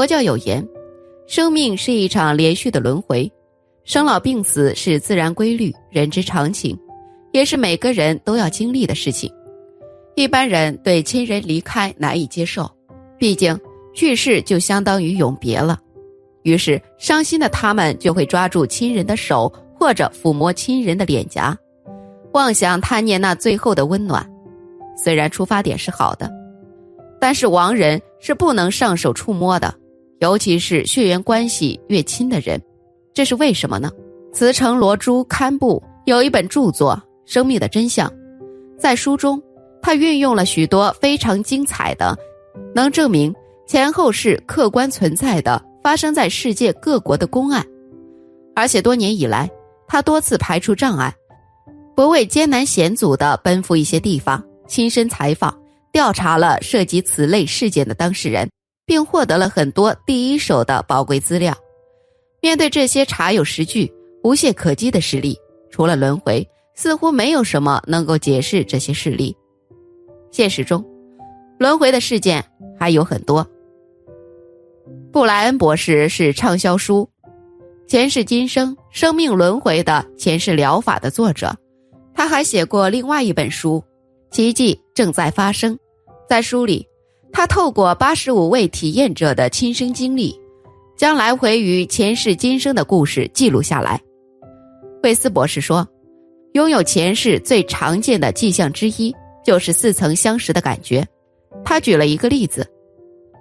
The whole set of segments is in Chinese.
佛教有言，生命是一场连续的轮回，生老病死是自然规律，人之常情，也是每个人都要经历的事情。一般人对亲人离开难以接受，毕竟去世就相当于永别了。于是，伤心的他们就会抓住亲人的手，或者抚摸亲人的脸颊，妄想贪念那最后的温暖。虽然出发点是好的，但是亡人是不能上手触摸的，尤其是血缘关系越亲的人。这是为什么呢？慈城罗珠堪布有一本著作《生命的真相》，在书中，他运用了许多非常精彩的，能证明前后世客观存在的。发生在世界各国的公案，而且多年以来，他多次排除障碍，不畏艰难险阻的奔赴一些地方，亲身采访、调查了涉及此类事件的当事人，并获得了很多第一手的宝贵资料。面对这些查有实据、无懈可击的实例，除了轮回，似乎没有什么能够解释这些事例。现实中，轮回的事件还有很多。布莱恩博士是畅销书《前世今生：生命轮回的前世疗法》的作者，他还写过另外一本书《奇迹正在发生》。在书里，他透过八十五位体验者的亲身经历，将来回于前世今生的故事记录下来。惠斯博士说，拥有前世最常见的迹象之一就是似曾相识的感觉。他举了一个例子。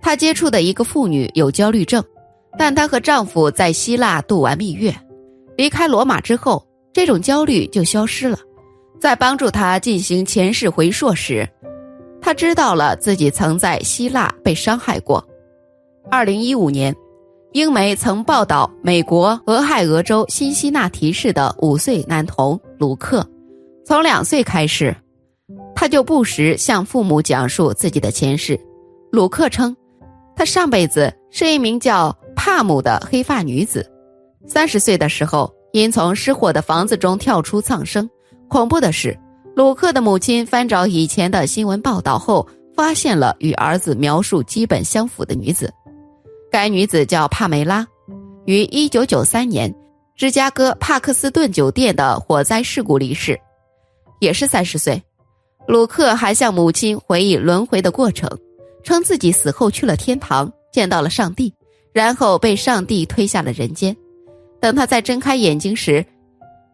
她接触的一个妇女有焦虑症，但她和丈夫在希腊度完蜜月，离开罗马之后，这种焦虑就消失了。在帮助她进行前世回溯时，他知道了自己曾在希腊被伤害过。二零一五年，英媒曾报道美国俄亥俄州辛西纳提市的五岁男童鲁克，从两岁开始，他就不时向父母讲述自己的前世。鲁克称。他上辈子是一名叫帕姆的黑发女子，三十岁的时候因从失火的房子中跳出丧生。恐怖的是，鲁克的母亲翻找以前的新闻报道后，发现了与儿子描述基本相符的女子。该女子叫帕梅拉，于一九九三年芝加哥帕克斯顿酒店的火灾事故离世，也是三十岁。鲁克还向母亲回忆轮回的过程。称自己死后去了天堂，见到了上帝，然后被上帝推下了人间。等他再睁开眼睛时，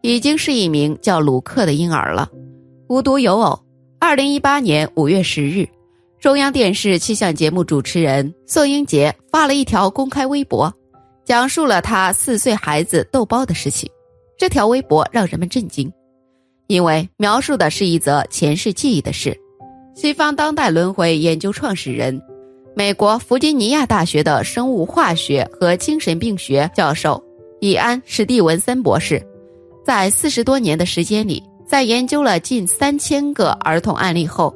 已经是一名叫鲁克的婴儿了。无独有偶，二零一八年五月十日，中央电视气象节目主持人宋英杰发了一条公开微博，讲述了他四岁孩子豆包的事情。这条微博让人们震惊，因为描述的是一则前世记忆的事。西方当代轮回研究创始人、美国弗吉尼亚大学的生物化学和精神病学教授伊安·史蒂文森博士，在四十多年的时间里，在研究了近三千个儿童案例后，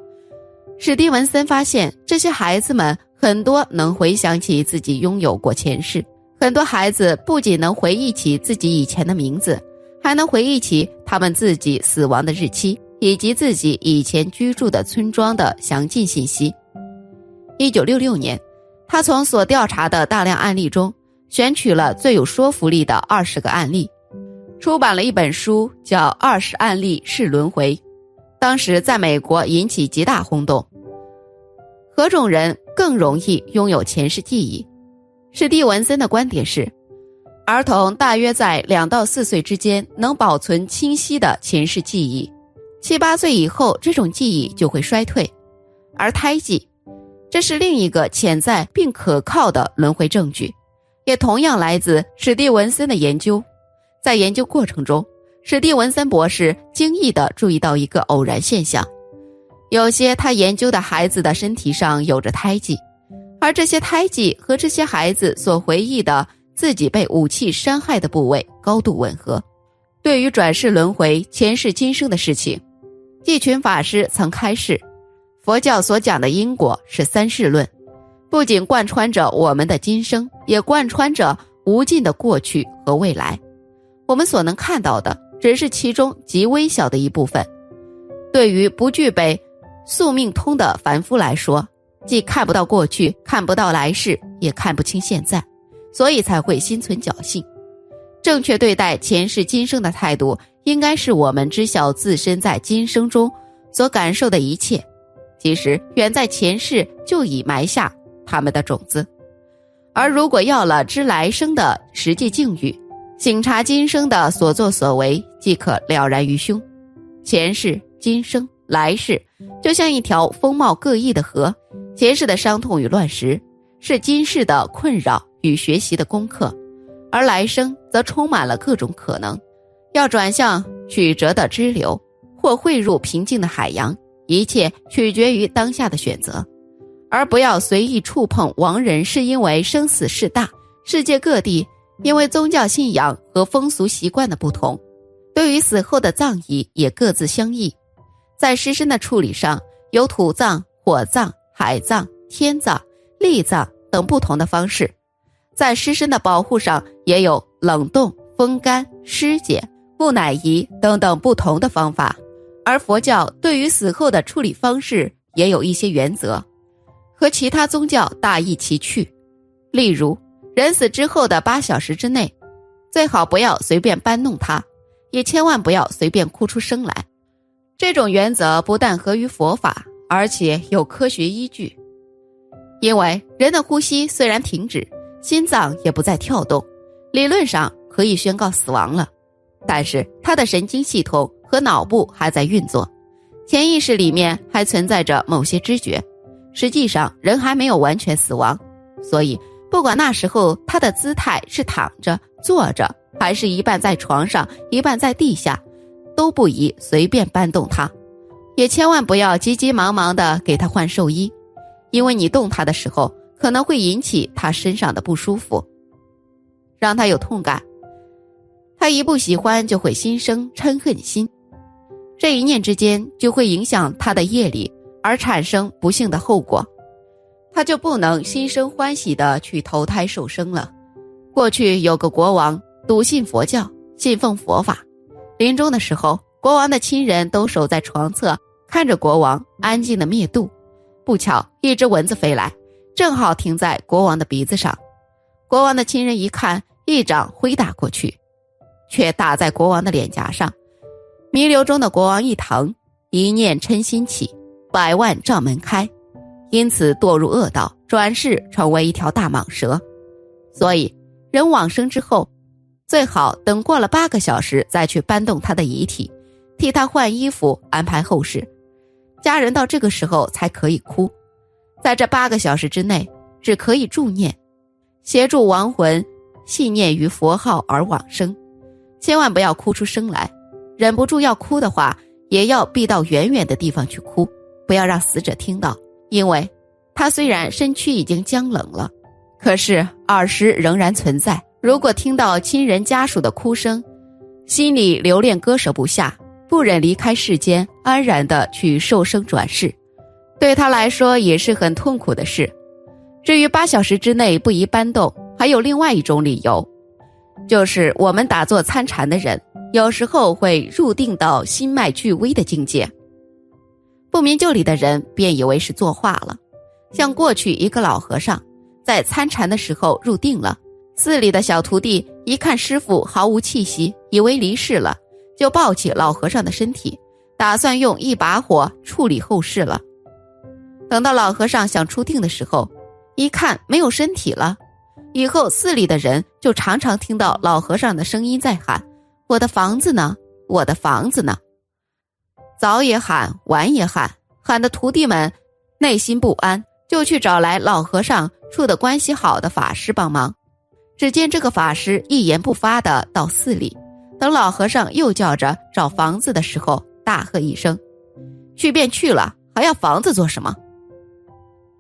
史蒂文森发现，这些孩子们很多能回想起自己拥有过前世，很多孩子不仅能回忆起自己以前的名字，还能回忆起他们自己死亡的日期。以及自己以前居住的村庄的详尽信息。一九六六年，他从所调查的大量案例中选取了最有说服力的二十个案例，出版了一本书，叫《二十案例是轮回》。当时在美国引起极大轰动。何种人更容易拥有前世记忆？史蒂文森的观点是：儿童大约在两到四岁之间能保存清晰的前世记忆。七八岁以后，这种记忆就会衰退，而胎记，这是另一个潜在并可靠的轮回证据，也同样来自史蒂文森的研究。在研究过程中，史蒂文森博士惊异地注意到一个偶然现象：有些他研究的孩子的身体上有着胎记，而这些胎记和这些孩子所回忆的自己被武器伤害的部位高度吻合。对于转世轮回、前世今生的事情。季群法师曾开示，佛教所讲的因果是三世论，不仅贯穿着我们的今生，也贯穿着无尽的过去和未来。我们所能看到的只是其中极微小的一部分。对于不具备宿命通的凡夫来说，既看不到过去，看不到来世，也看不清现在，所以才会心存侥幸。正确对待前世今生的态度，应该是我们知晓自身在今生中所感受的一切，其实远在前世就已埋下他们的种子。而如果要了知来生的实际境遇，醒察今生的所作所为，即可了然于胸。前世、今生、来世，就像一条风貌各异的河。前世的伤痛与乱石，是今世的困扰与学习的功课。而来生则充满了各种可能，要转向曲折的支流，或汇入平静的海洋，一切取决于当下的选择，而不要随意触碰亡人。是因为生死事大，世界各地因为宗教信仰和风俗习惯的不同，对于死后的葬仪也各自相异。在尸身的处理上，有土葬、火葬、海葬、天葬、立葬等不同的方式。在尸身的保护上，也有冷冻、风干、尸检、木乃伊等等不同的方法。而佛教对于死后的处理方式也有一些原则，和其他宗教大异其趣。例如，人死之后的八小时之内，最好不要随便搬弄他，也千万不要随便哭出声来。这种原则不但合于佛法，而且有科学依据。因为人的呼吸虽然停止。心脏也不再跳动，理论上可以宣告死亡了，但是他的神经系统和脑部还在运作，潜意识里面还存在着某些知觉。实际上，人还没有完全死亡，所以不管那时候他的姿态是躺着、坐着，还是一半在床上、一半在地下，都不宜随便搬动他，也千万不要急急忙忙的给他换寿衣，因为你动他的时候。可能会引起他身上的不舒服，让他有痛感。他一不喜欢就会心生嗔恨心，这一念之间就会影响他的业力，而产生不幸的后果，他就不能心生欢喜的去投胎受生了。过去有个国王笃信佛教，信奉佛法，临终的时候，国王的亲人都守在床侧，看着国王安静的灭度。不巧，一只蚊子飞来。正好停在国王的鼻子上，国王的亲人一看，一掌挥打过去，却打在国王的脸颊上。弥留中的国王一疼，一念嗔心起，百万障门开，因此堕入恶道，转世成为一条大蟒蛇。所以，人往生之后，最好等过了八个小时再去搬动他的遗体，替他换衣服，安排后事。家人到这个时候才可以哭。在这八个小时之内，只可以助念，协助亡魂信念于佛号而往生，千万不要哭出声来。忍不住要哭的话，也要避到远远的地方去哭，不要让死者听到，因为他虽然身躯已经僵冷了，可是耳识仍然存在。如果听到亲人家属的哭声，心里留恋割舍不下，不忍离开世间，安然的去受生转世。对他来说也是很痛苦的事。至于八小时之内不宜搬动，还有另外一种理由，就是我们打坐参禅的人，有时候会入定到心脉俱微的境界。不明就里的人便以为是作画了。像过去一个老和尚在参禅的时候入定了，寺里的小徒弟一看师傅毫无气息，以为离世了，就抱起老和尚的身体，打算用一把火处理后事了。等到老和尚想出定的时候，一看没有身体了，以后寺里的人就常常听到老和尚的声音在喊：“我的房子呢？我的房子呢？”早也喊，晚也喊，喊的徒弟们内心不安，就去找来老和尚处的关系好的法师帮忙。只见这个法师一言不发的到寺里，等老和尚又叫着找房子的时候，大喝一声：“去便去了，还要房子做什么？”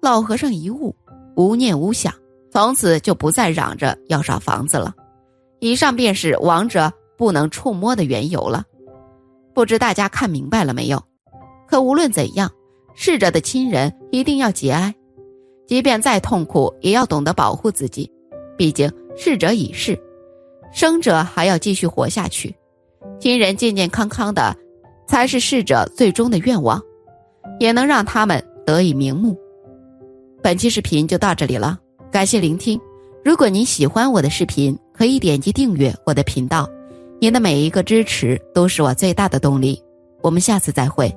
老和尚一悟，无念无想，从此就不再嚷着要找房子了。以上便是亡者不能触摸的缘由了。不知大家看明白了没有？可无论怎样，逝者的亲人一定要节哀，即便再痛苦，也要懂得保护自己。毕竟逝者已逝，生者还要继续活下去。亲人健健康康的，才是逝者最终的愿望，也能让他们得以瞑目。本期视频就到这里了，感谢聆听。如果您喜欢我的视频，可以点击订阅我的频道。您的每一个支持都是我最大的动力。我们下次再会。